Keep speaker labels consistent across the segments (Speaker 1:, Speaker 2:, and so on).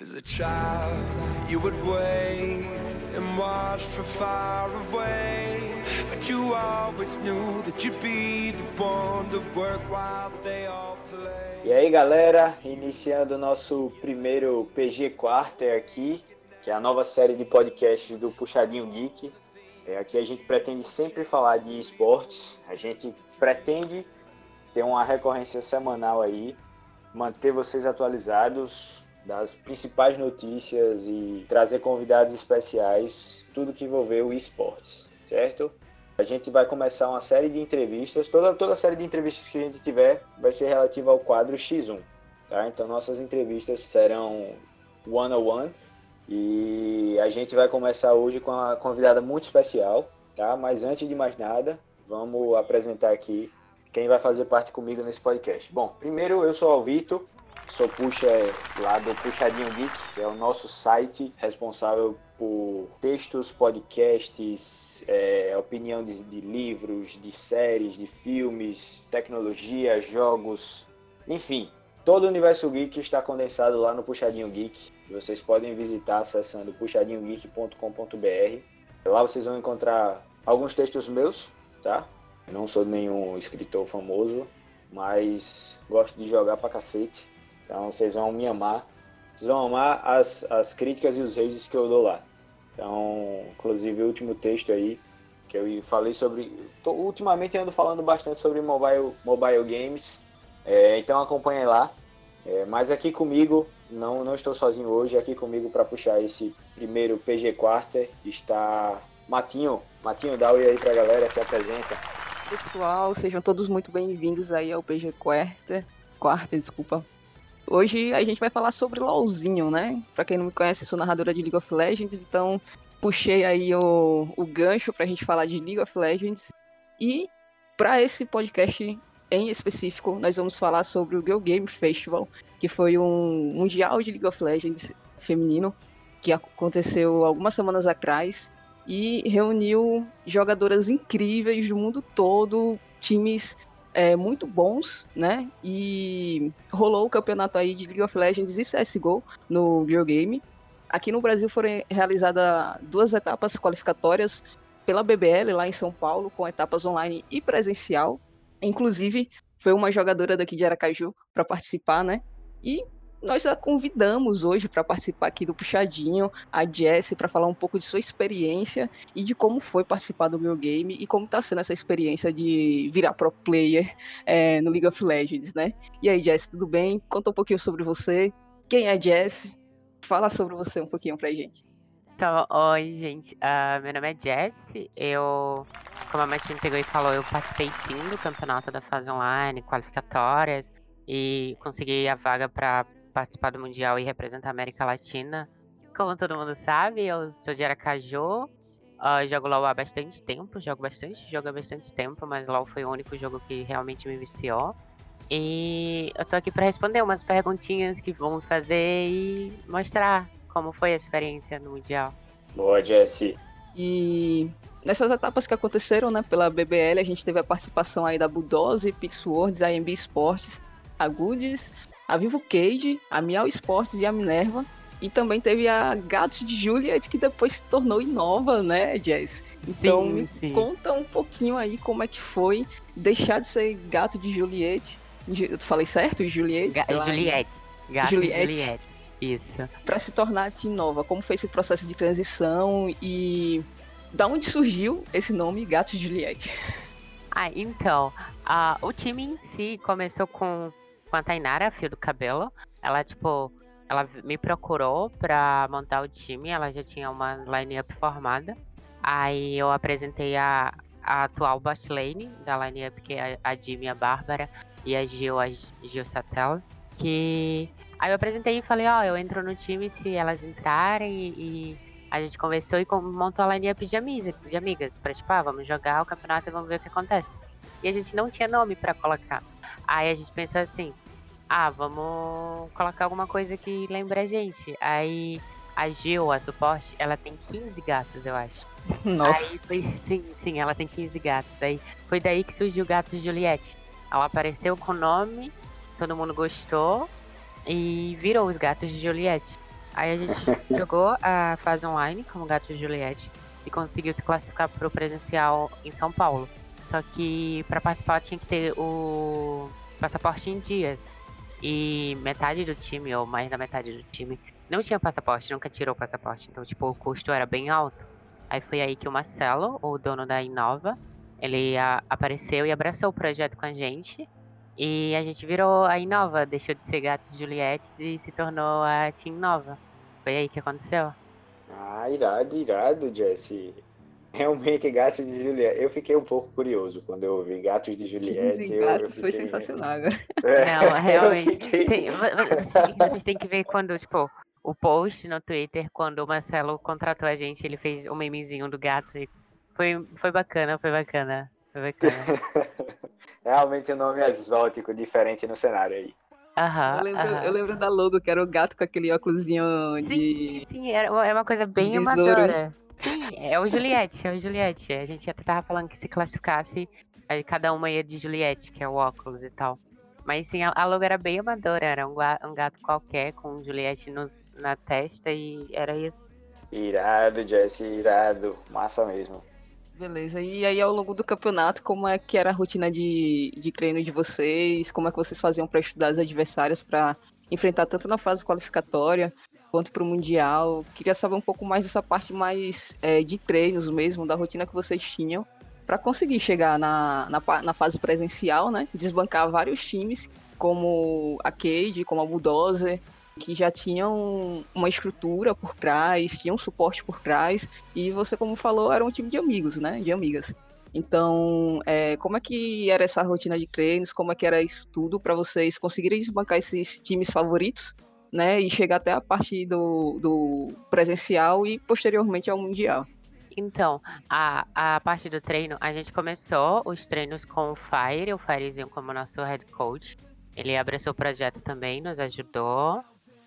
Speaker 1: As a child, you would wait and watch from far away. But you always knew that you'd be the one to work while they all play.
Speaker 2: E aí, galera, iniciando o nosso primeiro PG Quarter aqui, que é a nova série de podcasts do Puxadinho Geek. É, aqui a gente pretende sempre falar de esportes, a gente pretende ter uma recorrência semanal aí, manter vocês atualizados das principais notícias e trazer convidados especiais, tudo que envolveu esportes, certo? A gente vai começar uma série de entrevistas, toda, toda a série de entrevistas que a gente tiver vai ser relativa ao quadro X1, tá? Então nossas entrevistas serão one on one e a gente vai começar hoje com uma convidada muito especial, tá? Mas antes de mais nada, vamos apresentar aqui quem vai fazer parte comigo nesse podcast. Bom, primeiro eu sou o Vitor, sou puxa lá do Puxadinho Geek, que é o nosso site responsável por textos, podcasts, é, opinião de, de livros, de séries, de filmes, tecnologia, jogos, enfim, todo o universo geek está condensado lá no Puxadinho Geek. Vocês podem visitar acessando puxadinhogeek.com.br. Lá vocês vão encontrar alguns textos meus, tá? Eu não sou nenhum escritor famoso, mas gosto de jogar pra cacete. Então vocês vão me amar. Vocês vão amar as, as críticas e os rages que eu dou lá. Então, inclusive o último texto aí, que eu falei sobre. Tô, ultimamente ando falando bastante sobre mobile, mobile games. É, então acompanhe lá. É, mas aqui comigo, não, não estou sozinho hoje, aqui comigo para puxar esse primeiro PG Quarter está Matinho. Matinho, dá oi aí pra galera, se apresenta.
Speaker 3: Pessoal, sejam todos muito bem-vindos aí ao PG Quarter. Quarter, desculpa. Hoje a gente vai falar sobre LOLzinho, né? Pra quem não me conhece, sou narradora de League of Legends, então puxei aí o, o gancho pra gente falar de League of Legends. E para esse podcast em específico, nós vamos falar sobre o Girl Game Festival, que foi um mundial de League of Legends feminino que aconteceu algumas semanas atrás e reuniu jogadoras incríveis do mundo todo, times é, muito bons, né? E rolou o campeonato aí de League of Legends e CSGO no Girl Game. Aqui no Brasil foram realizadas duas etapas qualificatórias pela BBL lá em São Paulo, com etapas online e presencial. Inclusive, foi uma jogadora daqui de Aracaju para participar, né? E nós a convidamos hoje para participar aqui do Puxadinho, a Jess, para falar um pouco de sua experiência e de como foi participar do meu game e como está sendo essa experiência de virar pro player é, no League of Legends, né? E aí, Jess, tudo bem? Conta um pouquinho sobre você. Quem é Jess? Fala sobre você um pouquinho pra gente.
Speaker 4: Então, oi, gente. Uh, meu nome é Jess. Eu, como a Matinho pegou e falou, eu participei sim do campeonato da fase online, qualificatórias, e consegui a vaga para participar do Mundial e representar a América Latina. Como todo mundo sabe, eu sou de Aracaju, uh, jogo LoL há bastante tempo, jogo bastante, jogo há bastante tempo, mas LoL foi o único jogo que realmente me viciou. E eu tô aqui para responder umas perguntinhas que vão fazer e mostrar como foi a experiência no Mundial.
Speaker 2: Boa, Jesse.
Speaker 3: E nessas etapas que aconteceram, né, pela BBL, a gente teve a participação aí da Budose, Pixwords, a MB Sports, a Goods, a Vivo Cage, a Miau Sports e a Minerva. E também teve a Gatos de Juliet, que depois se tornou Inova, né, Jess? Então
Speaker 4: sim,
Speaker 3: me
Speaker 4: sim.
Speaker 3: conta um pouquinho aí como é que foi deixar de ser Gato de Juliet. Eu falei certo? Juliet?
Speaker 4: Ga. Juliette. Gato
Speaker 3: Juliette.
Speaker 4: Juliette. Isso.
Speaker 3: Para se tornar Team Nova. Como foi esse processo de transição e da onde surgiu esse nome Gato de Juliet?
Speaker 4: Ah, então, ah, o time em si começou com, com a Tainara, fio do cabelo. Ela, tipo, ela me procurou pra montar o time, ela já tinha uma line-up formada. Aí eu apresentei a, a atual bot lane da line-up, que é a Jimmy, a Bárbara e a Gil, a Gil Satel. Que. Aí eu apresentei e falei, ó, eu entro no time se elas entrarem e, e a gente conversou e montou a line-up de, amigas, de amigas, pra tipo, ah, vamos jogar o campeonato e vamos ver o que acontece. E a gente não tinha nome pra colocar. Aí a gente pensou assim, ah, vamos colocar alguma coisa que lembre a gente. Aí a Gil, a suporte, ela tem 15 gatos, eu acho.
Speaker 3: Nossa.
Speaker 4: Aí foi, sim, sim, ela tem 15 gatos. Aí foi daí que surgiu o Gatos de Juliette. Ela apareceu com o nome, todo mundo gostou e virou os Gatos de Juliette. Aí a gente jogou a fase online como Gato de Juliette e conseguiu se classificar pro presencial em São Paulo. Só que para participar tinha que ter o passaporte em dias. E metade do time, ou mais da metade do time, não tinha passaporte, nunca tirou passaporte. Então, tipo, o custo era bem alto. Aí foi aí que o Marcelo, o dono da Inova, ele a, apareceu e abraçou o projeto com a gente. E a gente virou a Inova, deixou de ser Gatos Juliette e se tornou a Team Nova. Foi aí que aconteceu.
Speaker 2: Ah, irado, irado, Jesse. Realmente, Gatos de Juliette. Eu fiquei um pouco curioso quando eu ouvi Gatos de Juliette.
Speaker 3: 15
Speaker 2: eu- eu
Speaker 3: gatos
Speaker 2: fiquei-
Speaker 3: foi sensacional agora.
Speaker 2: É,
Speaker 4: Não, realmente.
Speaker 2: fiquei-
Speaker 4: Tem- vo- vo- vocês têm que ver quando, tipo, o post no Twitter, quando o Marcelo contratou a gente, ele fez um memezinho do gato. E foi, foi bacana, foi bacana. Foi bacana.
Speaker 2: Realmente um nome exótico, diferente no cenário aí.
Speaker 4: Aham.
Speaker 3: Eu lembro,
Speaker 4: aham.
Speaker 3: eu lembro da logo, que era o gato com aquele óculosinho
Speaker 4: Sim,
Speaker 3: de.
Speaker 4: sim, era uma- é uma coisa bem amadora. Sim, é o Juliette, é o Juliette. A gente até tava falando que se classificasse, aí cada uma ia de Juliette, que é o óculos e tal. Mas sim, a, a logo era bem amadora, era um, um gato qualquer com Juliette no- na testa e era isso.
Speaker 2: Irado, Jesse, irado. Massa mesmo.
Speaker 3: Beleza. E aí, ao longo do campeonato, como é que era a rotina de, de treino de vocês? Como é que vocês faziam para estudar as adversárias para enfrentar tanto na fase qualificatória quanto para o Mundial? Queria saber um pouco mais dessa parte mais é, de treinos mesmo, da rotina que vocês tinham para conseguir chegar na, na, na fase presencial, né? Desbancar vários times, como a Cade, como a Bulldozer, que já tinham uma estrutura por trás, tinham suporte por trás, e você, como falou, era um time de amigos, né? De amigas. Então, é, como é que era essa rotina de treinos? Como é que era isso tudo para vocês conseguirem desbancar esses times favoritos, né? E chegar até a parte do, do presencial e posteriormente ao mundial.
Speaker 4: Então, a, a parte do treino, a gente começou os treinos com o Fire, o Firezinho como nosso head coach. Ele abraçou o projeto também, nos ajudou.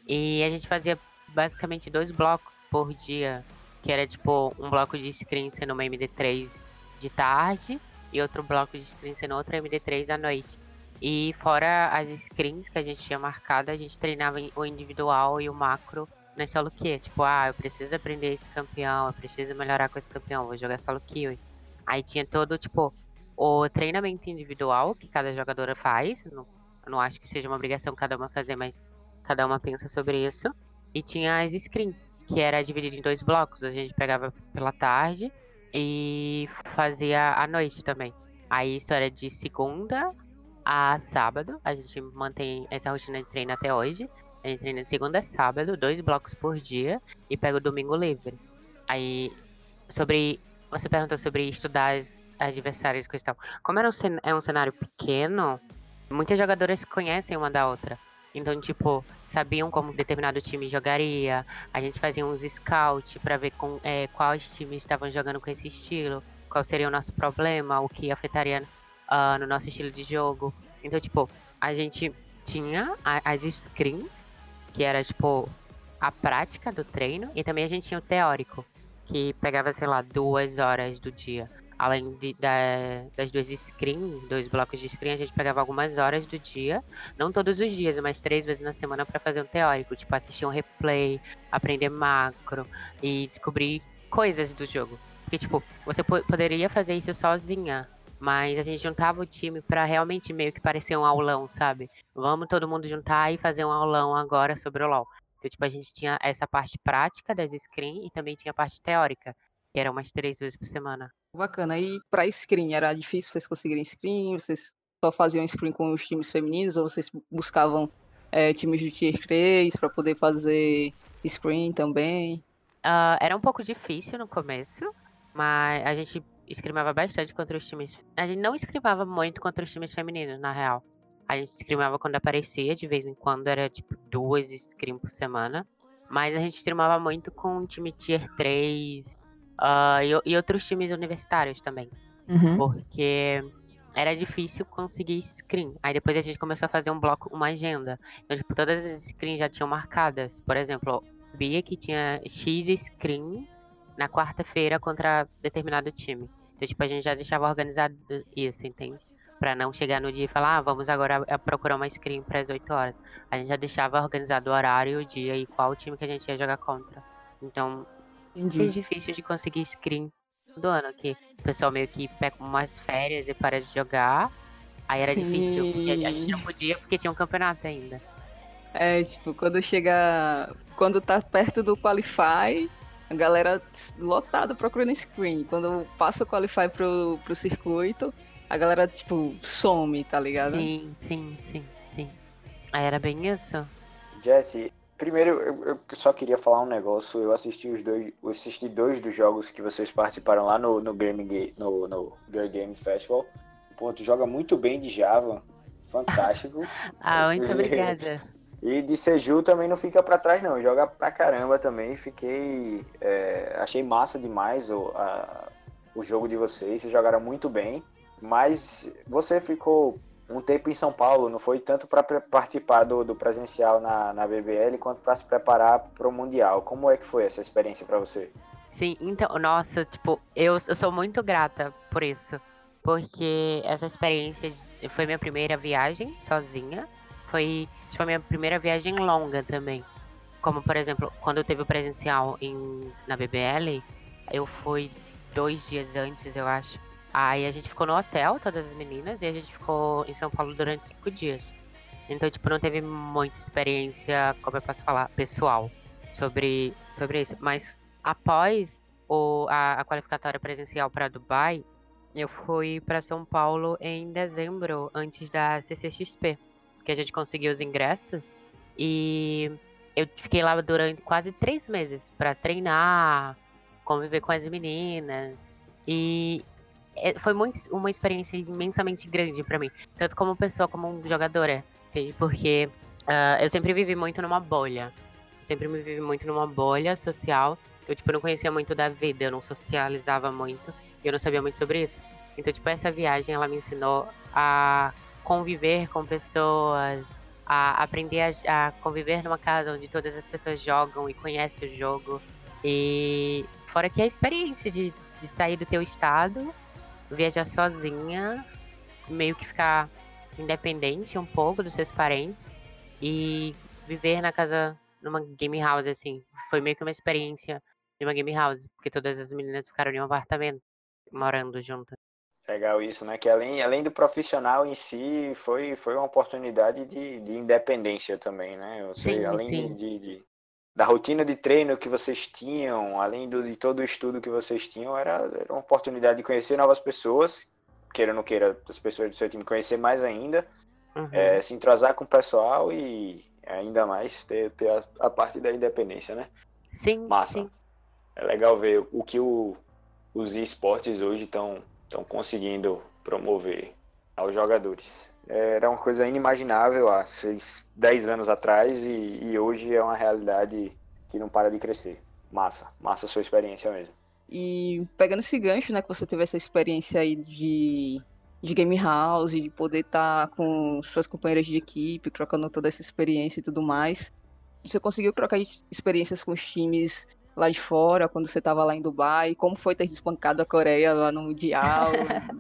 Speaker 4: E a gente fazia basicamente dois blocos por dia, que era tipo um bloco de screen sendo uma MD3 de tarde e outro bloco de screen sendo outra MD3 à noite. E fora as screens que a gente tinha marcado, a gente treinava o individual e o macro na solo queue. Tipo, ah, eu preciso aprender esse campeão, eu preciso melhorar com esse campeão, vou jogar solo queue. Aí tinha todo, tipo, o treinamento individual que cada jogadora faz. Não, não acho que seja uma obrigação cada uma fazer, mas cada uma pensa sobre isso. E tinha as screens, que era dividido em dois blocos. A gente pegava pela tarde e fazia à noite também. Aí isso era de segunda a sábado. A gente mantém essa rotina de treino até hoje. A gente treina de segunda a sábado, dois blocos por dia e pega o domingo livre. Aí, sobre. Você perguntou sobre estudar as adversárias tal. Como era um, é um cenário pequeno, muitas jogadoras conhecem uma da outra. Então, tipo, sabiam como determinado time jogaria. A gente fazia uns scout pra ver com, é, quais times estavam jogando com esse estilo, qual seria o nosso problema, o que afetaria ah, no nosso estilo de jogo. Então, tipo, a gente tinha as screens, que era, tipo, a prática do treino, e também a gente tinha o teórico, que pegava, sei lá, duas horas do dia. Além de, da- das duas screens, dois blocos de screen, a gente pegava algumas horas do dia, não todos os dias, mas três vezes na semana para fazer um teórico, tipo assistir um replay, aprender macro e descobrir coisas do jogo. Porque, tipo, você po- poderia fazer isso sozinha, mas a gente juntava o time pra realmente meio que parecer um aulão, sabe? Vamos todo mundo juntar e fazer um aulão agora sobre o LoL. Então, tipo, a gente tinha essa parte prática das screen e também tinha a parte teórica, que era umas três vezes por semana.
Speaker 3: Bacana. E para screen, era difícil vocês conseguirem screen? Vocês só faziam screen com os times femininos ou vocês buscavam é, times de tier 3 para poder fazer screen também?
Speaker 4: Ah, era um pouco difícil no começo, mas a gente escrimava bastante contra os times. A gente não escrimava muito contra os times femininos, na real. A gente escrimava quando aparecia, de vez em quando era tipo duas scrim por semana. Mas a gente streamava muito com um time tier 3 ah, e, o- e outros times universitários também. Porque era difícil conseguir screen. Aí depois a gente começou a fazer um bloco, uma agenda. Então, tipo, todas as screens já tinham marcadas. Por exemplo, sabia que tinha X screens na quarta-feira contra determinado time. Então, tipo, a gente já deixava organizado isso, entende? Pra não chegar no dia e falar, ah, vamos agora eh, procurar uma screen para as 8 horas. A gente já deixava organizado o horário, o dia e qual time que a gente ia jogar contra. Então,
Speaker 3: Entendi.
Speaker 4: é difícil de conseguir screen do ano, que o pessoal meio que pega umas férias e para de jogar. Aí era difícil, porque a gente
Speaker 3: Sim.
Speaker 4: não podia porque tinha um campeonato ainda.
Speaker 3: É, tipo, quando chega. Quando tá perto do Qualify, a galera lotada procurando screen. Quando passa o Qualify pro, pro circuito, a galera, tipo, some, tá ligado?
Speaker 4: Sim, sim, sim, sim. Aí era bem isso.
Speaker 2: Jesse, primeiro eu, eu só queria falar um negócio. Eu assisti os dois, eu assisti dois dos jogos que vocês participaram lá no, no, Game, Ga- no, no Girl Game Festival. Pô, tu joga muito bem de Java. Fantástico.
Speaker 4: Ah, muito obrigada.
Speaker 2: E de Seju também não fica pra trás, não. Joga pra caramba também. Fiquei. é, achei massa demais o, a- o jogo de vocês. Vocês jogaram muito bem. Mas você ficou um tempo em São Paulo, não foi tanto para participar do, do presencial na, na BBL quanto para se preparar para o Mundial. Como é que foi essa experiência para você?
Speaker 4: Sim, então, nossa, tipo, eu, eu sou muito grata por isso. Porque essa experiência foi minha primeira viagem sozinha. Foi, tipo, a minha primeira viagem longa também. Como, por exemplo, quando teve o presencial em, na BBL, eu fui dois dias antes, eu acho. Aí a gente ficou no hotel, todas as meninas, e a gente ficou em São Paulo durante cinco dias. Então, tipo, não teve muita experiência, como eu posso falar, pessoal sobre, sobre isso. Mas após o, a, a qualificatória presencial para Dubai, eu fui para São Paulo em dezembro, antes da CCXP, que a gente conseguiu os ingressos. E eu fiquei lá durante quase três meses para treinar, conviver com as meninas. E é- foi muito, uma experiência imensamente grande para mim, tanto como pessoa como jogadora, entende? Porque ah, eu sempre vivi muito numa bolha. Sempre me vivi muito numa bolha social. Eu, tipo, não conhecia muito da vida, eu não socializava muito. Eu não sabia muito sobre isso. Então, tipo, essa viagem, ela me ensinou a conviver com pessoas, a aprender a, a conviver numa casa onde todas as pessoas jogam e conhecem o jogo. E fora que a experiência de, de sair do teu estado, viajar sozinha, meio que ficar independente um pouco dos seus parentes e viver na casa, numa game house, assim. Foi meio que uma experiência de uma game house, porque todas as meninas ficaram em um apartamento, morando juntas.
Speaker 2: Legal isso, né? Que além, além do profissional em si, foi, foi uma oportunidade de, de independência também, né? Você,
Speaker 4: Sim,
Speaker 2: além
Speaker 4: sim.
Speaker 2: De, de- da rotina de treino que vocês tinham, além do, de todo o estudo que vocês tinham, era, era uma oportunidade de conhecer novas pessoas, queira ou não queira, as pessoas do seu time conhecer mais ainda,
Speaker 4: Uhum.
Speaker 2: é, se entrosar com o pessoal e ainda mais ter, ter a, a parte da independência, né?
Speaker 4: sim,
Speaker 2: Massa.
Speaker 4: sim.
Speaker 2: É legal ver o que o- os esportes hoje estão conseguindo promover aos jogadores. Era uma coisa inimaginável há 6, 10 anos atrás e, e hoje é uma realidade que não para de crescer. Massa, massa sua experiência mesmo.
Speaker 3: E pegando esse gancho, né, que você teve essa experiência aí de, de game house, de poder estar com suas companheiras de equipe, trocando toda essa experiência e tudo mais. Você conseguiu trocar ex- experiências com os times lá de fora, quando você estava lá em Dubai? Como foi ter espancado a Coreia lá no Mundial?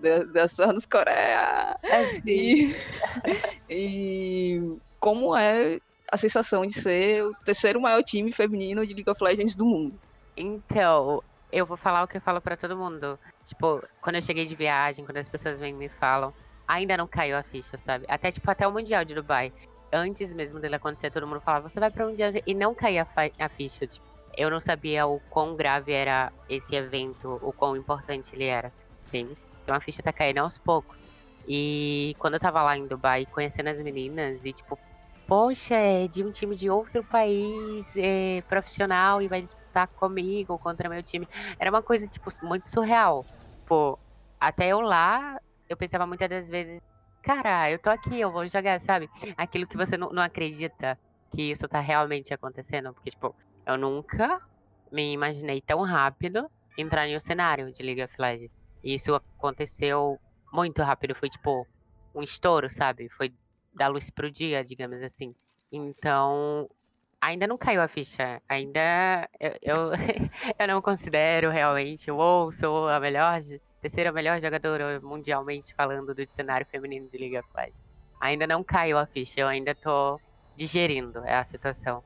Speaker 3: da, da sua nos Coreia! E, e como é a sensação de ser o terceiro maior time feminino de League of Legends do mundo?
Speaker 4: Então, eu vou falar o que eu falo pra todo mundo. Tipo, quando eu cheguei de viagem, quando as pessoas vêm e me falam, ainda não caiu a ficha, sabe? Até, tipo, até o Mundial de Dubai. Antes mesmo dele acontecer, todo mundo falava, você vai pra Mundial e não caía a ficha. Tipo, eu não sabia o quão grave era esse evento, o quão importante ele era, entende? Então a ficha tá caindo aos poucos. E quando eu tava lá em Dubai, conhecendo as meninas, e tipo, poxa, é de um time de outro país, é profissional, e vai disputar comigo, contra meu time. Era uma coisa, tipo, muito surreal. Pô, até eu lá, eu pensava muitas das vezes, cara, eu tô aqui, eu vou jogar, sabe? Aquilo que você não, não acredita que isso tá realmente acontecendo. Porque, tipo, eu nunca me imaginei tão rápido entrar em um cenário de League of Legends. E isso aconteceu muito rápido, foi tipo um estouro, sabe? Foi da luz pro dia, digamos assim. Então, ainda não caiu a ficha. Ainda eu, eu, eu não considero realmente, uou, sou a melhor terceira melhor jogadora mundialmente falando do cenário feminino de Liga of Legends. Ainda não caiu a ficha, eu ainda tô digerindo a situação.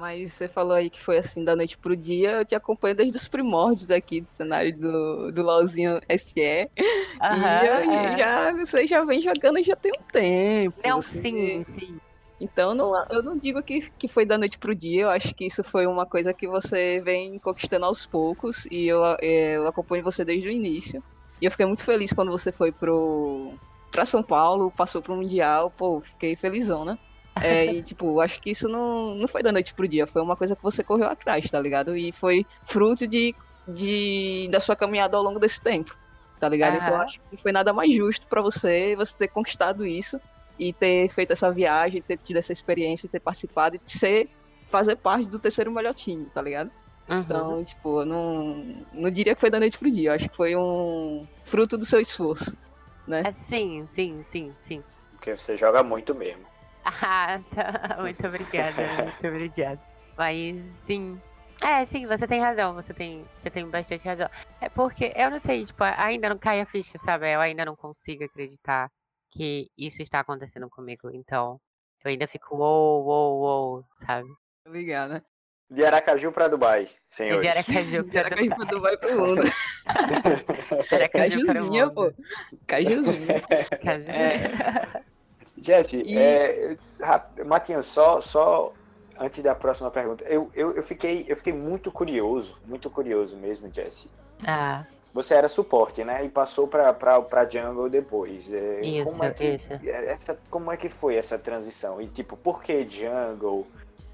Speaker 3: Mas você falou aí que foi assim da noite pro dia, eu te acompanho desde os primórdios aqui do cenário do, do LOLzinho SE. Uhum, e eu, é. já, você já vem jogando já tem um tempo.
Speaker 4: Não,
Speaker 3: você...
Speaker 4: sim, sim.
Speaker 3: Então não, eu não digo que, que foi da noite pro dia, eu acho que isso foi uma coisa que você vem conquistando aos poucos e eu, é, eu acompanho você desde o início. E eu fiquei muito feliz quando você foi pro, pra São Paulo, passou pro Mundial, pô, fiquei felizona. É, e, tipo, acho que isso não, não foi da noite pro dia, foi uma coisa que você correu atrás, tá ligado? E foi fruto de, de da sua caminhada ao longo desse tempo, tá ligado? Uhum. Então acho que não foi nada mais justo para você, você ter conquistado isso e ter feito essa viagem, ter tido essa experiência, ter participado e ser, fazer parte do terceiro melhor time, tá ligado? Uhum. Então, tipo, não, não diria que foi da noite pro dia, acho que foi um fruto do seu esforço, né?
Speaker 4: É, sim, sim, sim, sim.
Speaker 2: Porque você joga muito mesmo.
Speaker 4: Ah, tá. Muito obrigada, muito obrigada. Mas sim. É, sim, você tem razão, você tem, você tem bastante razão. É porque, eu não sei, tipo, ainda não cai a ficha, sabe? Eu ainda não consigo acreditar que isso está acontecendo comigo. Então, eu ainda fico uou, uou, uou, sabe?
Speaker 3: Obrigada.
Speaker 2: De Aracaju para Dubai, senhores.
Speaker 4: De Aracaju
Speaker 3: para Dubai. Dubai, Dubai pro mundo. Cajuzinha, pô. Cajuzinha.
Speaker 4: Cajuzinha. É...
Speaker 2: Jesse, e... é, Matinho, só, só antes da próxima pergunta, eu, eu, eu, fiquei, eu fiquei muito curioso, muito curioso mesmo, Jesse.
Speaker 4: Ah.
Speaker 2: Você era suporte, né? E passou para para Jungle depois.
Speaker 4: É, isso,
Speaker 2: como é que,
Speaker 4: isso.
Speaker 2: Essa, como é que foi essa transição? E tipo, por que Jungle?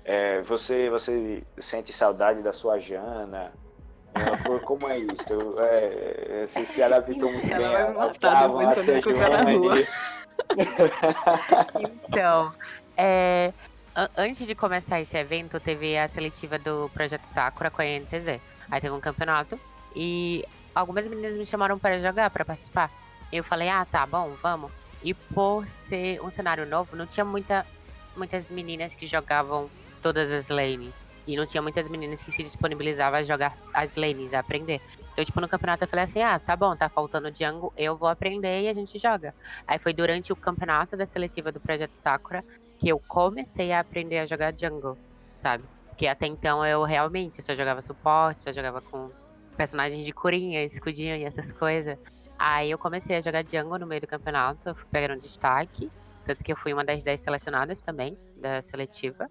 Speaker 2: É, você, você sente saudade da sua Jana? É, como é isso? É, você se adaptou muito bem
Speaker 3: a, a, a ser Joane.
Speaker 4: Então, é, antes de começar esse evento, teve a seletiva do Projeto Sakura com a NTZ. Aí teve um campeonato e algumas meninas me chamaram para jogar, para participar. Eu falei, ah, tá bom, vamos. E por ser um cenário novo, não tinha muita, muitas meninas que jogavam todas as lanes. E não tinha muitas meninas que se disponibilizavam a jogar as lanes, a aprender. Eu, tipo, no campeonato eu falei assim, ah, tá bom, tá faltando Django, eu vou aprender e a gente joga. Aí foi durante o campeonato da seletiva do Projeto Sakura que eu comecei a aprender a jogar Django, sabe? Porque até então eu realmente só jogava suporte, só jogava com personagens de curinha, escudinho e essas coisas. Aí eu comecei a jogar Django no meio do campeonato, eu fui pegando destaque, tanto que eu fui uma das 10 selecionadas também, da seletiva.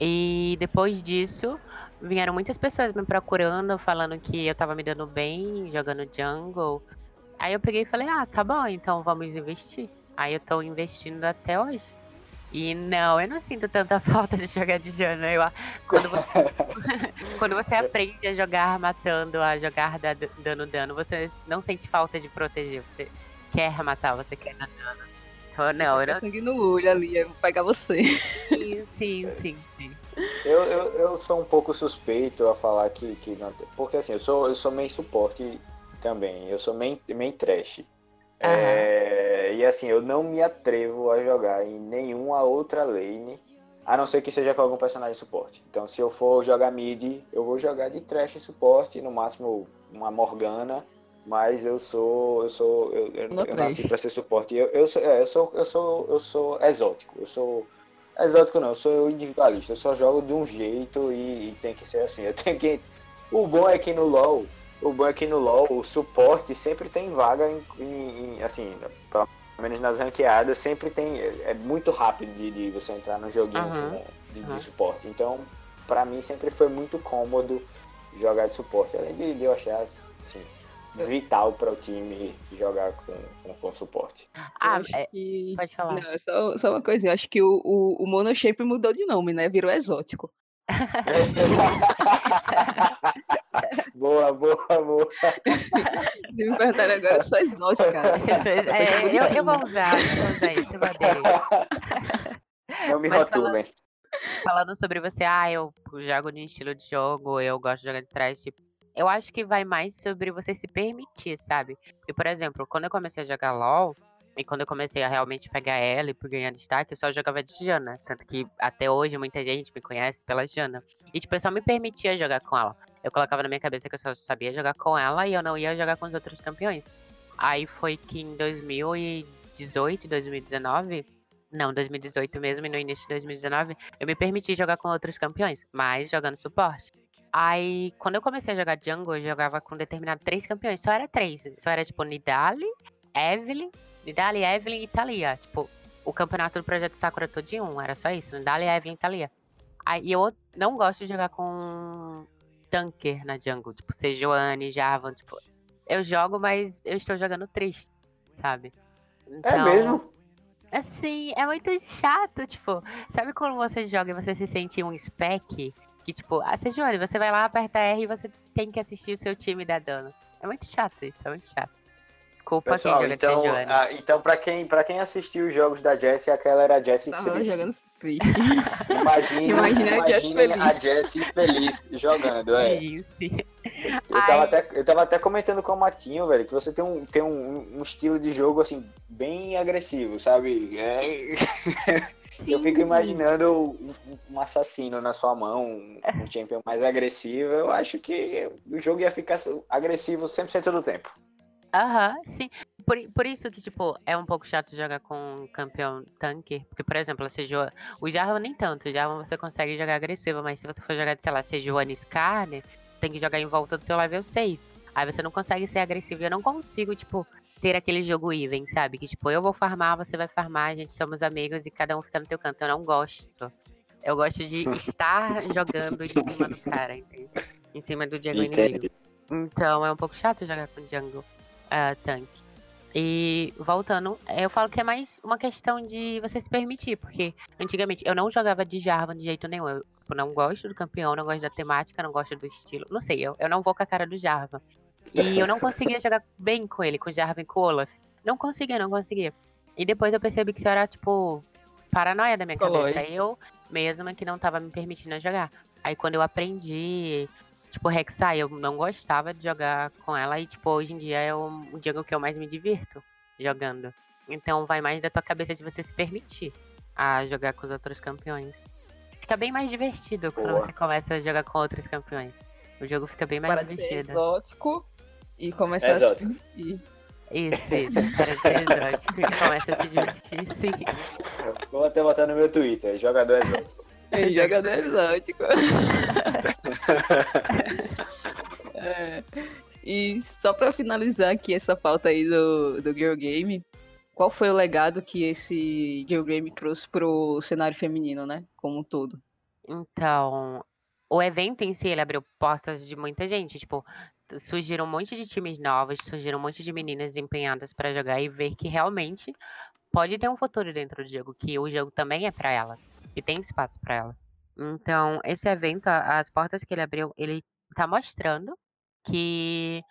Speaker 4: E depois disso, vieram muitas pessoas me procurando, falando que eu tava me dando bem jogando jungle. Aí eu peguei e falei, ah, tá bom, então vamos investir. Aí eu tô investindo até hoje. E não, eu não sinto tanta falta de jogar de jungle. Eu, quando, você, quando você aprende a jogar matando, a jogar dando dano, você não sente falta de proteger. Você quer matar, você quer dar dano. Então, não, eu não...
Speaker 3: sangue no olho ali, eu vou pegar você.
Speaker 4: Sim, sim, sim, sim.
Speaker 2: Eu, eu, eu sou um pouco suspeito a falar que, que não tem. Porque assim, eu sou, eu sou main suporte também. Eu sou main, main trash. Uhum. É, e assim, eu não me atrevo a jogar em nenhuma outra lane. A não ser que seja com algum personagem suporte. Então, se eu for jogar mid, eu vou jogar de trash suporte, no máximo uma Morgana. Mas eu sou. Eu sou. Eu, eu, eu nasci para ser suporte. Eu, eu, sou, é, eu, sou, eu, sou, eu sou exótico. Eu sou Exótico não, eu sou individualista, eu só jogo de um jeito e, e, tem que ser assim. Eu tenho que. O bom é que no LoL, o bom é que no LoL o suporte sempre tem vaga em, em, em assim, pelo menos nas ranqueadas, sempre tem. É muito rápido de, de você entrar no joguinho uhum. de, de uhum. suporte. Então, para mim sempre foi muito cômodo jogar de suporte, além de, de eu achar assim, vital para o time jogar com, com, com suporte.
Speaker 4: Ah, é, que... pode falar.
Speaker 3: Não, só, só uma coisa, eu acho que o, o, o Monoshape mudou de nome, né? Virou exótico.
Speaker 2: boa, boa, boa.
Speaker 3: Se me perguntarem agora, eu sou exótico, cara.
Speaker 4: É, eu, eu, vou usar, eu vou usar isso, eu
Speaker 2: Não me rotulem.
Speaker 4: Falando, falando sobre você, ah, eu jogo de estilo de jogo, eu gosto de jogar de trás, tipo, eu acho que vai mais sobre você se permitir, sabe? E, por exemplo, quando eu comecei a jogar LOL, e quando eu comecei a realmente pegar ela e por ganhar destaque, eu só jogava de Jana. Tanto que até hoje muita gente me conhece pela Jana. E, tipo, eu só me permitia jogar com ela. Eu colocava na minha cabeça que eu só sabia jogar com ela e eu não ia jogar com os outros campeões. Aí foi que em 2018, 2019, não, 2018 mesmo, e no início de 2019, eu me permiti jogar com outros campeões, mas jogando suporte. Aí, quando eu comecei a jogar jungle, eu jogava com determinado três campeões. Só era três. Só era, tipo, Nidali, Evelyn, Nidali, Evelyn e Thalia. Tipo, o campeonato do Projeto Sakura todinho, era só isso. Nidali, Evelyn e Thalia. Aí, eu não gosto de jogar com tanker na jungle. Tipo, Sejuani, Jarvan, tipo... Eu jogo, mas eu estou jogando triste, sabe?
Speaker 2: É então, é mesmo?
Speaker 4: Assim, é muito chato, tipo... Sabe quando você joga e você se sente um spec que, tipo, ah, Sejuani, você vai lá, aperta R e você tem que assistir o seu time dar dano. É muito chato isso, é muito chato. Desculpa
Speaker 2: Pessoal, quem joga então. Ah, então, pra quem, pra quem assistiu os jogos da Jessie, aquela era a Jessie
Speaker 3: Tava triste. jogando triste.
Speaker 2: Imagina, imagina, a Jessie feliz. Jessie feliz jogando, é. Sim, sim. Eu tava, até, eu tava até comentando com o Matinho, velho, que você tem um, tem um, um estilo de jogo, assim, bem agressivo, sabe? É... Sim. Eu fico imaginando um, assassino na sua mão, um champion mais agressivo. Eu acho que o jogo ia ficar agressivo 100% do tempo.
Speaker 4: Aham, sim. Por, por isso que, tipo, é um pouco chato jogar com um campeão tanque. Porque, por exemplo, você joga... o Jarvan nem tanto. O Jarvan você consegue jogar agressivo, mas se você for jogar, sei lá, seja o Skarner, tem que jogar em volta do seu level 6. Aí você não consegue ser agressivo. Eu não consigo, tipo, ter aquele jogo even, sabe? Que tipo, eu vou farmar, você vai farmar, a gente somos amigos e cada um fica no teu canto. Eu não gosto. Eu gosto de estar jogando em cima do cara, entende? Em cima do jungle inimigo. Então é um pouco chato jogar com jungle uh, tanque. E voltando, eu falo que é mais uma questão de você se permitir, porque antigamente eu não jogava de Jarvan de jeito nenhum. Eu tipo, não gosto do campeão, não gosto da temática, não gosto do estilo. Não sei, eu, eu não vou com a cara do Jarvan. E eu não conseguia jogar bem com ele, com o Jarvan com o Olaf. Não conseguia, não conseguia. E depois eu percebi que isso era, tipo, paranoia da minha cabeça. Eu mesma que não tava me permitindo jogar. Aí quando eu aprendi, tipo, Rek'Sai, eu não gostava de jogar com ela. E, tipo, hoje em dia é o, jogo que eu mais me divirto jogando. Então vai mais da tua cabeça de você se permitir a jogar com os outros campeões. Fica bem mais divertido Boa. quando você começa a jogar com outros campeões. O jogo fica bem mais
Speaker 3: Para
Speaker 4: divertido.
Speaker 3: Ser exótico e começar a se divertir.
Speaker 4: Isso, isso, para ser exótico e começa a se divertir, sim.
Speaker 2: Vou até botar no meu Twitter, jogador exótico.
Speaker 3: É, jogador exótico. é. E só para finalizar aqui essa pauta aí do, do Girl Game, qual foi o legado que esse Girl Game trouxe pro cenário feminino, né? Como um todo?
Speaker 4: Então, o evento em si, ele abriu portas de muita gente. Tipo, surgiram um monte de times novos, surgiram um monte de meninas empenhadas para jogar e ver que realmente pode ter um futuro dentro do jogo, que o jogo também é para elas e tem espaço para elas. Então, esse evento, as portas que ele abriu, ele tá mostrando que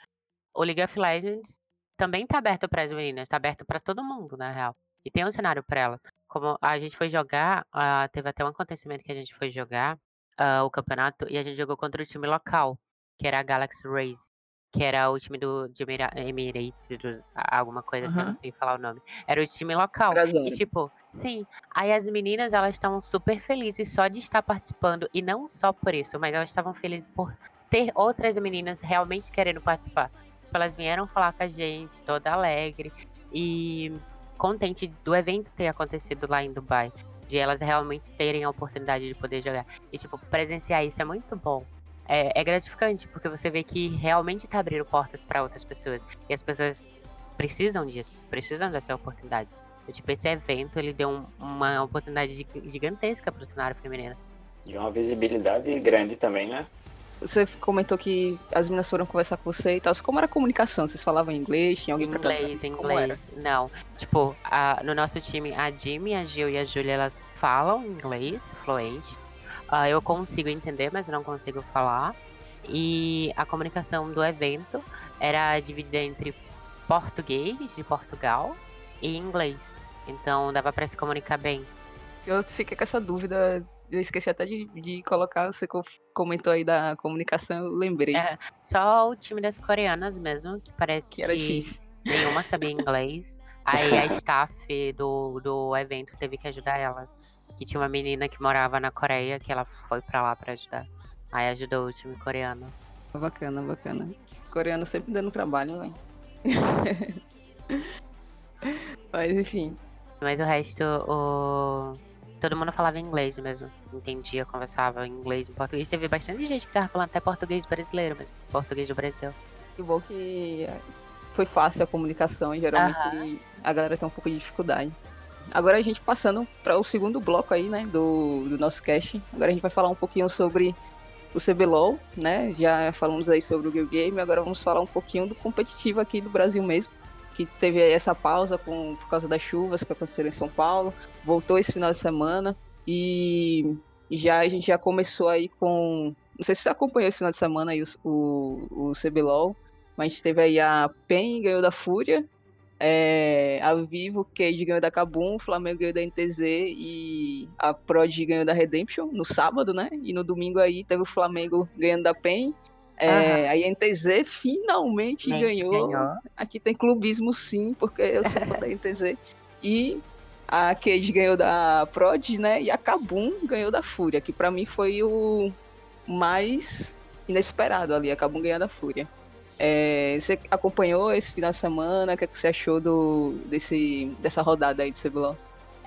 Speaker 4: o League of Legends também tá aberto para as meninas, tá aberto para todo mundo, na real. E tem um cenário para elas. Como a gente foi jogar, uh, teve até um acontecimento que a gente foi jogar uh, o campeonato e a gente jogou contra o time local que era a Galaxy Race, que era o time do de Emirates, alguma coisa assim, não sei falar o nome. Era o time local. E tipo, sim, aí as meninas elas estavam super felizes só de estar participando e não só por isso, mas elas estavam felizes por ter outras meninas realmente querendo participar. Tipo, elas vieram falar com a gente, toda alegre e contente do evento ter acontecido lá em Dubai, de elas realmente terem a oportunidade de poder jogar. E tipo, presenciar isso é muito bom é, é gratificante, porque você vê que realmente está abrindo portas para outras pessoas. E as pessoas precisam disso, precisam dessa oportunidade. Eu, tipo, esse evento, ele deu um, uma oportunidade gigantesca para o cenário feminino.
Speaker 2: E uma visibilidade grande também, né?
Speaker 3: Você comentou que as meninas foram conversar com você e tal. Como era a comunicação? Vocês falavam inglês? Tinha alguém
Speaker 4: pra Inglês, inglês. Não. Tipo, a, no nosso time, a Jimmy, a Gil e a Julia, elas falam inglês fluente. Uh, eu consigo entender, mas não consigo falar. E a comunicação do evento era dividida entre português de Portugal e inglês. Então dava para se comunicar bem.
Speaker 3: Eu fiquei com essa dúvida. Eu esqueci até de, de colocar, você comentou aí da comunicação, eu lembrei. É,
Speaker 4: só o time das coreanas mesmo, que parece que, era que nenhuma sabia inglês. Aí a staff do, do evento teve que ajudar elas. Que tinha uma menina que morava na Coreia, que ela foi pra lá pra ajudar. Aí ajudou o time coreano.
Speaker 3: Bacana, bacana. Coreano sempre dando trabalho, velho. Mas enfim.
Speaker 4: Mas o resto, o... todo mundo falava inglês mesmo. Entendia, conversava em inglês, em português. Teve bastante gente que tava falando até português brasileiro mesmo. Português do Brasil.
Speaker 3: Que bom que foi fácil a comunicação e geralmente a galera tem um pouco de dificuldade. Agora a gente passando para o segundo bloco aí, né, do, do nosso cast. Agora a gente vai falar um pouquinho sobre o CBLOL, né? Já falamos aí sobre o Gear Game, agora vamos falar um pouquinho do competitivo aqui do Brasil mesmo, que teve aí essa pausa com, por causa das chuvas que aconteceram em São Paulo, voltou esse final de semana e já a gente já começou aí com, não sei se você acompanhou esse final de semana aí o, o, o CBLOL, mas teve aí a PEN ganhou da Fúria, é, a Vivo, Cade ganhou da Kabum, o Flamengo ganhou da NTZ e a Prod ganhou da Redemption no sábado, né? E no domingo aí teve o Flamengo ganhando da PEN. É, a NTZ finalmente ganhou. ganhou. Aqui tem clubismo sim, porque eu sou fã da NTZ. E a Cade ganhou da Prod, né? E a Kabum ganhou da Fúria, que para mim foi o mais inesperado ali, a Kabum ganhando da Fúria. É, você acompanhou esse final de semana? O que, é que você achou do, desse, dessa rodada aí do CBLOL?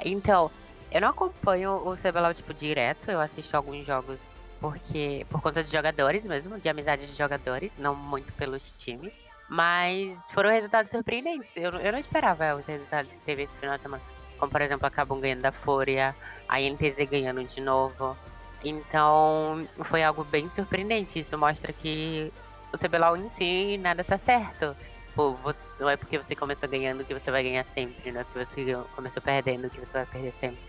Speaker 4: Então, eu não acompanho o CBLOL, tipo, direto. Eu assisto alguns jogos porque por conta de jogadores mesmo, de amizade de jogadores, não muito pelos times. Mas foram resultados surpreendentes. Eu, eu não esperava os resultados que teve esse final de semana. Como, por exemplo, acabam ganhando da Fúria, a NTZ ganhando de novo. Então, foi algo bem surpreendente. Isso mostra que o CBLOL em si nada tá certo. Pô, não é porque você começou ganhando que você vai ganhar sempre, não é porque você começou perdendo que você vai perder sempre.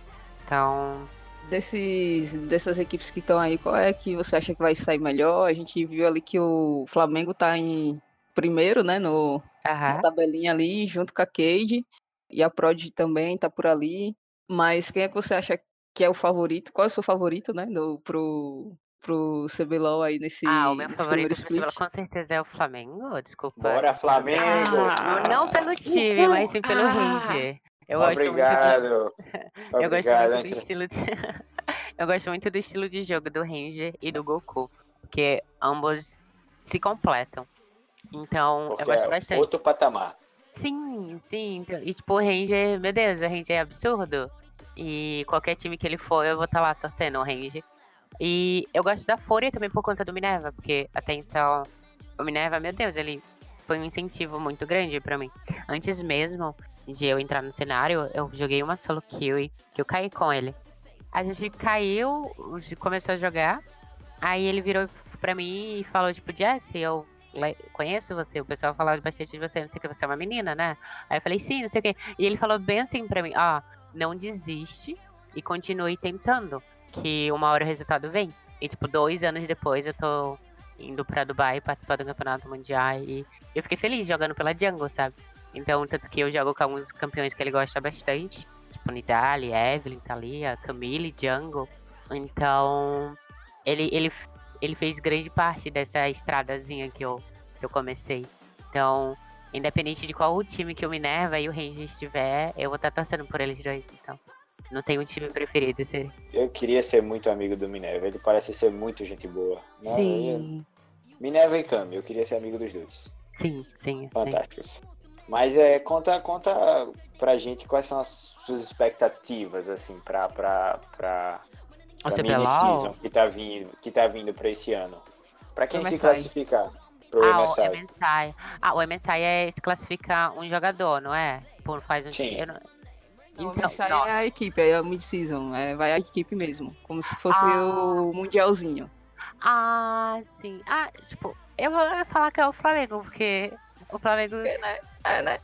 Speaker 4: Então.
Speaker 3: Desses, dessas equipes que estão aí, qual é que você acha que vai sair melhor? A gente viu ali que o Flamengo tá em primeiro, né, no, uhum. na tabelinha ali, junto com a Cade. E a Prod também tá por ali. Mas quem é que você acha que é o favorito? Qual é o seu favorito, né, no, pro, pro CBLOL aí nesse.
Speaker 4: Ah, o meu favorito do CBLOL com certeza é o Flamengo. Desculpa.
Speaker 2: Bora, Flamengo!
Speaker 4: Ah, não pelo time, mas sim pelo ah, Ranger.
Speaker 2: Eu Obrigado.
Speaker 4: gosto muito. Eu gosto muito do estilo de... Eu gosto muito do estilo de jogo do Ranger e do Goku. Porque ambos se completam. Então, porque eu gosto é bastante.
Speaker 2: Outro patamar.
Speaker 4: Sim, sim. E tipo, o Ranger, meu Deus, o Ranger é absurdo. E qualquer time que ele for, eu vou estar tá lá torcendo o Ranger. E eu gosto da Fúria também por conta do Minerva, porque até então o Minerva, meu Deus, ele foi um incentivo muito grande para mim. Antes mesmo de eu entrar no cenário, eu joguei uma solo kill e que eu caí com ele. A gente caiu, começou a jogar, aí ele virou pra mim e falou, tipo, Jesse, eu conheço você, o pessoal falava bastante de você, não sei o que, você é uma menina, né? Aí eu falei, sim, não sei o que. E ele falou bem assim pra mim, ó, oh, não desiste e continue tentando que uma hora o resultado vem. E, tipo, dois anos depois eu tô indo pra Dubai participar do campeonato mundial e eu fiquei feliz jogando pela Jungle, sabe? Então, tanto que eu jogo com alguns campeões que ele gosta bastante, tipo Nidali, Evelyn, Thalia, Camille, Jungle. Então, ele, ele, ele fez grande parte dessa estradazinha que eu, que eu comecei. Então, independente de qual time que o Minerva e o Ranger estiver, eu vou estar tá torcendo por eles dois, então. Não tenho um time preferido. Esse...
Speaker 2: Eu queria ser muito amigo do Minerva. Ele parece ser muito gente boa.
Speaker 4: Né? Sim.
Speaker 2: Minerva e Kami, eu queria ser amigo dos dois.
Speaker 4: Sim, sim.
Speaker 2: Fantásticos. Sim. Mas é, conta, conta pra gente quais são as suas expectativas, assim, pra, pra, pra,
Speaker 4: pra mini-season
Speaker 2: que tá vindo, que tá vindo pra esse ano. Pra quem se classificar pro
Speaker 4: ah, MSI. O MSI. Ah, o MSI é se classifica um jogador, não é? Por faz um
Speaker 3: Sim. Eu não... Não, então, isso aí é a equipe, é a mid-season, é, vai a equipe mesmo, como se fosse ah. o mundialzinho.
Speaker 4: Ah, sim. Ah, tipo, eu vou falar que é o Flamengo, porque o Flamengo. É,
Speaker 3: né? É, né?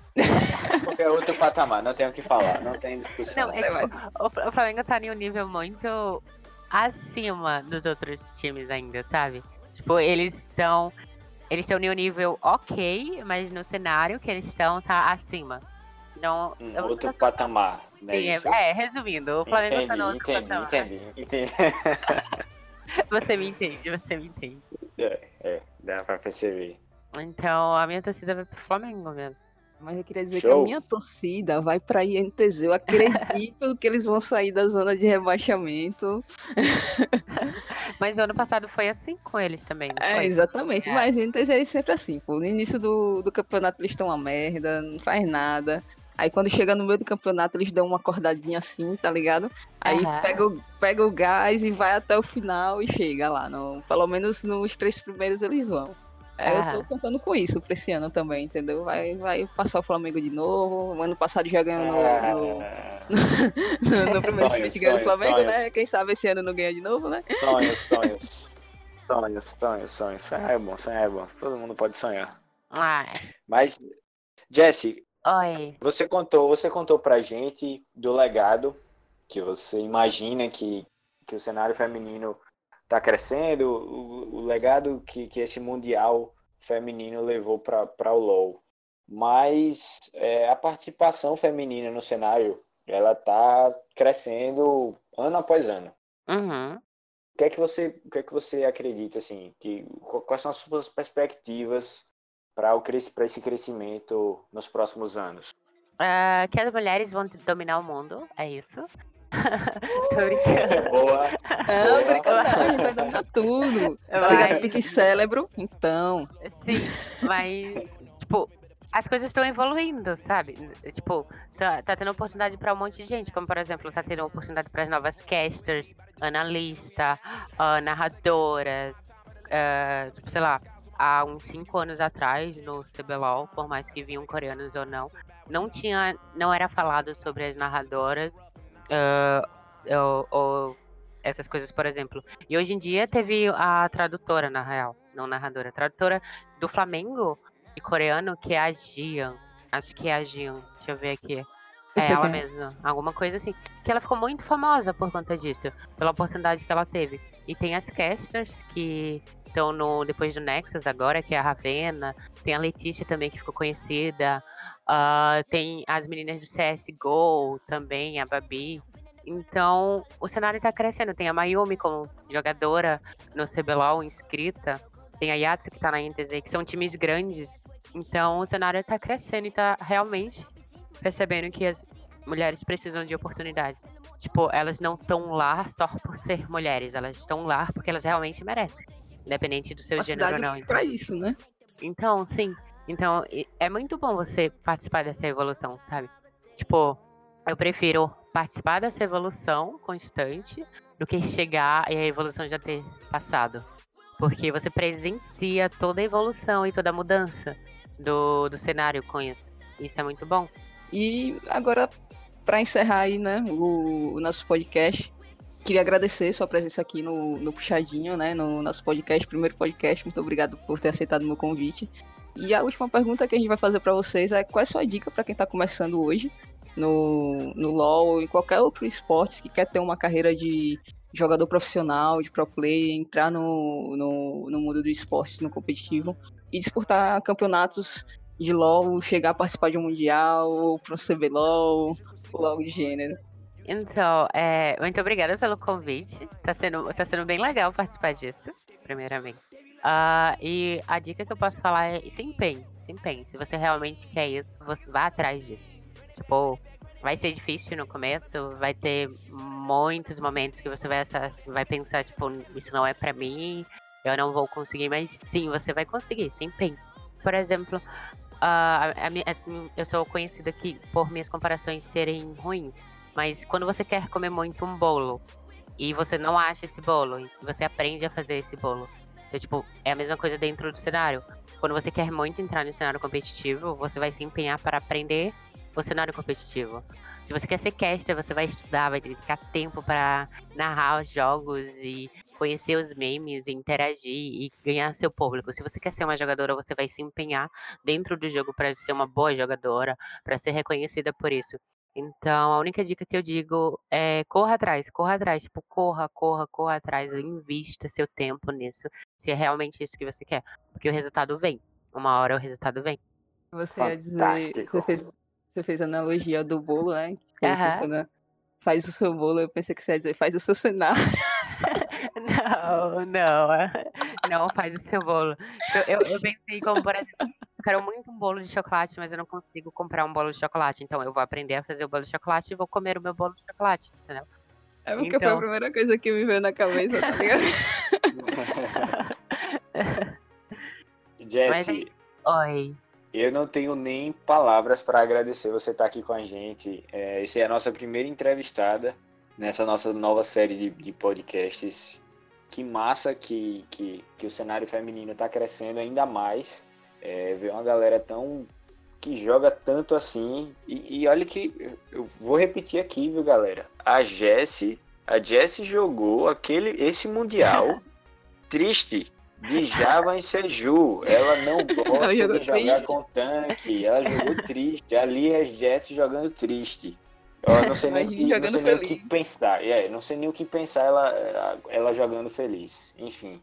Speaker 2: Porque é outro patamar, não tem o que falar, não tem discussão. Não, é,
Speaker 4: tipo, o, o Flamengo tá em um nível muito acima dos outros times ainda, sabe? Tipo, eles estão. Eles estão em um nível ok, mas no cenário que eles estão tá acima. Então,
Speaker 2: um outro tô... patamar, né? Sim,
Speaker 4: isso? É, resumindo, o Flamengo entendi, tá no outro
Speaker 2: entendi,
Speaker 4: patamar.
Speaker 2: Entendi, entendi.
Speaker 4: você me entende, você me entende.
Speaker 2: É, é, dá pra perceber.
Speaker 4: Então, a minha torcida vai pro Flamengo mesmo.
Speaker 3: Mas eu queria dizer Show. que a minha torcida vai para INTZ. Eu acredito que eles vão sair da zona de rebaixamento.
Speaker 4: Mas o ano passado foi assim com eles também.
Speaker 3: É, exatamente. É. Mas INTZ é sempre assim. Pô. No início do, do campeonato eles estão uma merda, não faz nada. Aí quando chega no meio do campeonato, eles dão uma acordadinha assim, tá ligado? Aí uhum. pega, o, pega o gás e vai até o final e chega lá. No, pelo menos nos três primeiros eles vão. É, eu tô contando com isso pra esse ano também, entendeu? Vai, vai passar o Flamengo de novo. O ano passado já ganhou no, no, no, no primeiro split ganhou o Flamengo, sonhos. né? Quem sabe esse ano não ganha de novo, né?
Speaker 2: Sonhos, sonhos. sonhos, sonhos, sonhos. Sonhar é bom, sonhar é bom. Todo mundo pode sonhar.
Speaker 4: Ah.
Speaker 2: Mas, Jesse,
Speaker 4: Oi.
Speaker 2: Você contou, você contou pra gente do legado que você imagina que, que o cenário feminino está crescendo, o, o, legado que, que esse mundial feminino levou para o LoL. Mas é, a participação feminina no cenário, ela está crescendo ano após ano.
Speaker 4: Uhum.
Speaker 2: O que é que você, o que é que você acredita assim? Que quais são as suas perspectivas para esse crescimento nos próximos anos?
Speaker 4: Uh, que as mulheres vão dominar o mundo, é isso. Tô brincando.
Speaker 2: Boa.
Speaker 3: Não, Boa. brincando, não, a gente vai dominar tudo. Tá ligado? Pique cérebro, então.
Speaker 4: Sim, mas, tipo, as coisas estão evoluindo, sabe? Tipo, tá, tá tendo oportunidade para um monte de gente, como por exemplo, tá tendo oportunidade para as novas casters, analista, uh, narradoras, uh, tipo, sei lá, há uns 5 anos atrás no CBLOL, por mais que vinham coreanos ou não, não tinha, não era falado sobre as narradoras uh, ou, ou, essas coisas, por exemplo. E hoje em dia teve a tradutora, na real, não narradora, tradutora do Flamengo e coreano, que é a Jian. Acho que é a Jian, deixa eu ver aqui. É ela é. mesma, alguma coisa assim. Que ela ficou muito famosa por conta disso, pela oportunidade que ela teve. E tem as casters que estão no depois do Nexus agora, que é a Ravena. Tem a Letícia também, que ficou conhecida. Uh, tem as meninas do CSGO também, a Babi. Então, o cenário está crescendo. Tem a Mayumi como jogadora no CBLOL inscrita. Tem a Yatsu que está na NTZ, que são times grandes. Então, o cenário está crescendo e está realmente percebendo que as mulheres precisam de oportunidades. Tipo, elas não estão lá só por ser mulheres, elas estão lá porque elas realmente merecem. Independente do seu a gênero ou não.
Speaker 3: Então. Pra isso, né?
Speaker 4: Então, sim. Então, é muito bom você participar dessa evolução, sabe? Tipo, eu prefiro participar dessa evolução constante do que chegar e a evolução já ter passado. Porque você presencia toda a evolução e toda a mudança do, do cenário com isso. Isso é muito bom.
Speaker 3: E agora, para encerrar aí, né, o, o nosso podcast, Queria agradecer sua presença aqui no, no Puxadinho, né? No nosso podcast, primeiro podcast. Muito obrigado por ter aceitado meu convite. E a última pergunta que a gente vai fazer para vocês é qual é a sua dica para quem está começando hoje no, no LoL ou em qualquer outro esporte que quer ter uma carreira de jogador profissional, de pro player, entrar no, no, no mundo do esporte, no competitivo e disputar campeonatos de LoL, chegar a participar de um mundial ou um CBLOL ou algo de gênero.
Speaker 4: Então, é, muito obrigada pelo convite. Tá sendo, tá sendo bem legal participar disso, primeiramente. Uh, e a dica que eu posso falar é se empenhe, se empenhe. Se você realmente quer isso, você vá atrás disso. Tipo, vai ser difícil no começo, vai ter muitos momentos que você vai, vai pensar, tipo, isso não é para mim, eu não vou conseguir, mas sim, você vai conseguir, se empenhe. Por exemplo, uh, a, a, assim, eu sou conhecida aqui por minhas comparações serem ruins. Mas quando você quer comer muito um bolo e você não acha esse bolo, e você aprende a fazer esse bolo. Então, tipo, é a mesma coisa dentro do cenário. Quando você quer muito entrar no cenário competitivo, você vai se empenhar para aprender o cenário competitivo. Se você quer ser caster, você vai estudar, vai dedicar tempo para narrar os jogos e conhecer os memes, interagir e ganhar seu público. Se você quer ser uma jogadora, você vai se empenhar dentro do jogo para ser uma boa jogadora, para ser reconhecida por isso. Então, a única dica que eu digo é corra atrás, corra atrás, tipo, corra, corra, corra atrás, invista seu tempo nisso, se é realmente isso que você quer, porque o resultado vem. Uma hora o resultado vem.
Speaker 3: Você ia dizer, você fez, você fez analogia do bolo, né? Que uhum. faz o seu bolo, eu pensei que você ia dizer, faz o seu cenário.
Speaker 4: não, não, não faz o seu bolo. Eu, eu, eu pensei como, por exemplo, quero muito um bolo de chocolate, mas eu não consigo comprar um bolo de chocolate. Então eu vou aprender a fazer o bolo de chocolate e vou comer o meu bolo de chocolate, entendeu?
Speaker 3: É porque então... foi a então primeira coisa que me veio na cabeça, tá ligado?
Speaker 2: Jesse.
Speaker 4: Oi.
Speaker 2: Eu não tenho nem palavras para agradecer você estar aqui com a gente. É, essa é a nossa primeira entrevistada nessa nossa nova série de, de podcasts. Que massa que, que, que o cenário feminino está crescendo ainda mais. É, ver uma galera tão que joga tanto assim. E, e, olha que eu vou repetir aqui, viu, galera? A Jessie, a Jessie jogou aquele esse mundial triste de Java em Seju. Ela não gosta de jogar triste. com tanque. Ela jogou triste. Ali é Jesse jogando triste. Eu não sei nem, que, não sei nem o que pensar. É, não sei nem o que pensar ela, ela jogando feliz. Enfim.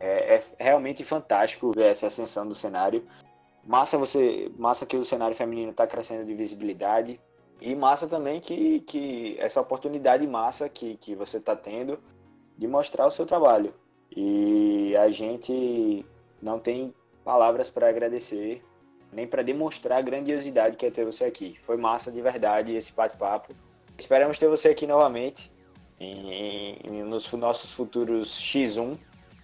Speaker 2: É, é, realmente fantástico ver essa ascensão do cenário. Massa você, massa que o cenário feminino está crescendo de visibilidade e massa também que, que essa oportunidade massa que, que você está tendo de mostrar o seu trabalho. E a gente não tem palavras para agradecer, nem para demonstrar a grandiosidade que é ter você aqui. Foi massa de verdade esse bate-papo. Esperamos ter você aqui novamente em, em, nos nossos futuros X1.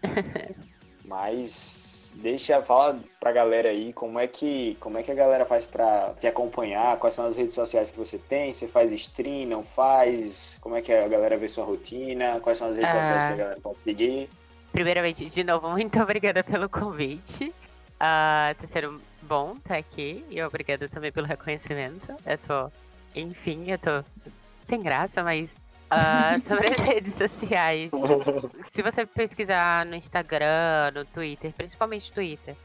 Speaker 2: Mas deixa fala pra galera aí como é que como é que a galera faz para te acompanhar, quais são as redes sociais que você tem, você faz stream, não faz, como é que a galera vê sua rotina, quais são as redes sociais que a galera pode pedir
Speaker 4: primeiramente, de novo, muito obrigada pelo convite. Uh, tá sendo bom estar tá aqui e obrigada também pelo reconhecimento. Eu tô, enfim, eu tô sem graça, mas uh, sobre as redes sociais. se você pesquisar no Instagram, no Twitter, principalmente Twitter,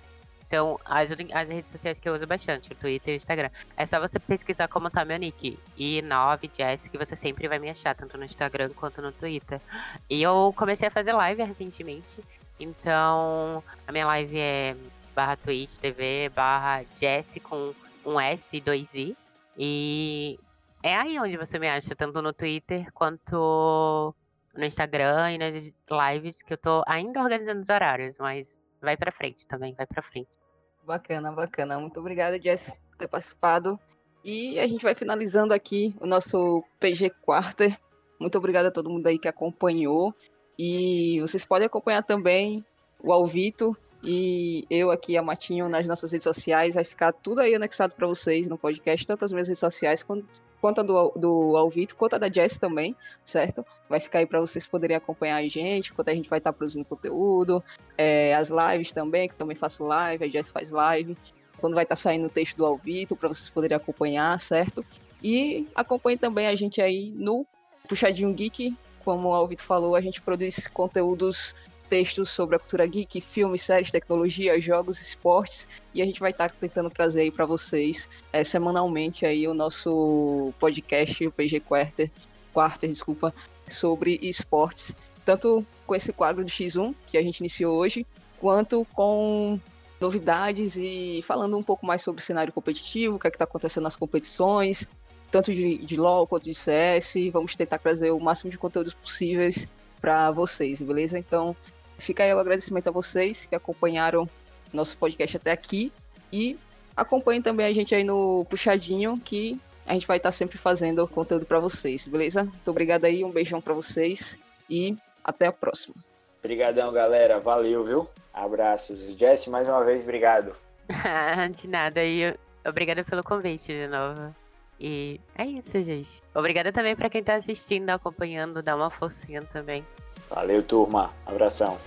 Speaker 4: são as, as redes sociais que eu uso bastante, o Twitter e o Instagram. É só você pesquisar como tá meu nick. E 9 Jess, que você sempre vai me achar, tanto no Instagram quanto no Twitter. E eu comecei a fazer live recentemente. Então, a minha live é barra Twitch TV, barra Jess com um S e dois I. E é aí onde você me acha, tanto no Twitter quanto no Instagram e nas lives, que eu tô ainda organizando os horários, mas vai para frente também, vai para frente.
Speaker 3: Bacana, bacana. Muito obrigada, Jess, por ter participado. E a gente vai finalizando aqui o nosso PG Quarter. Muito obrigada a todo mundo aí que acompanhou. E vocês podem acompanhar também o Alvito e eu aqui, a Matinho, nas nossas redes sociais. Vai ficar tudo aí anexado para vocês no podcast, tanto as minhas redes sociais quanto quanto a do, do Alvito, quanto a da Jess também, certo? Vai ficar aí para vocês poderem acompanhar a gente, quando a gente vai estar tá produzindo conteúdo, é, as lives também, que também faço live, a Jess faz live, quando vai estar tá saindo o texto do Alvito, para vocês poderem acompanhar, certo? E acompanhe também a gente aí no Puxadinho Geek, como o Alvito falou, a gente produz conteúdos textos sobre a cultura geek, filmes, séries, tecnologia, jogos, esportes, e a gente vai estar tentando trazer aí para vocês é, semanalmente aí o nosso podcast, o PG Quarter, Quarter, desculpa, sobre esportes, tanto com esse quadro de X1 que a gente iniciou hoje, quanto com novidades e falando um pouco mais sobre o cenário competitivo, o que é está acontecendo nas competições, tanto de, de LoL quanto de CS. Vamos tentar trazer o máximo de conteúdos possíveis para vocês, beleza? Então, Fica aí o agradecimento a vocês que acompanharam nosso podcast até aqui. E acompanhem também a gente aí no Puxadinho, que a gente vai estar sempre fazendo conteúdo para vocês, beleza? Muito obrigado aí, um beijão para vocês e até a próxima.
Speaker 2: Obrigadão, galera. Valeu, viu? Abraços. Jess, mais uma vez, obrigado.
Speaker 4: de nada. E obrigada pelo convite de novo. E é isso, gente. Obrigada também para quem tá assistindo, acompanhando, dá uma forcinha também.
Speaker 2: Valeu, turma. Abração.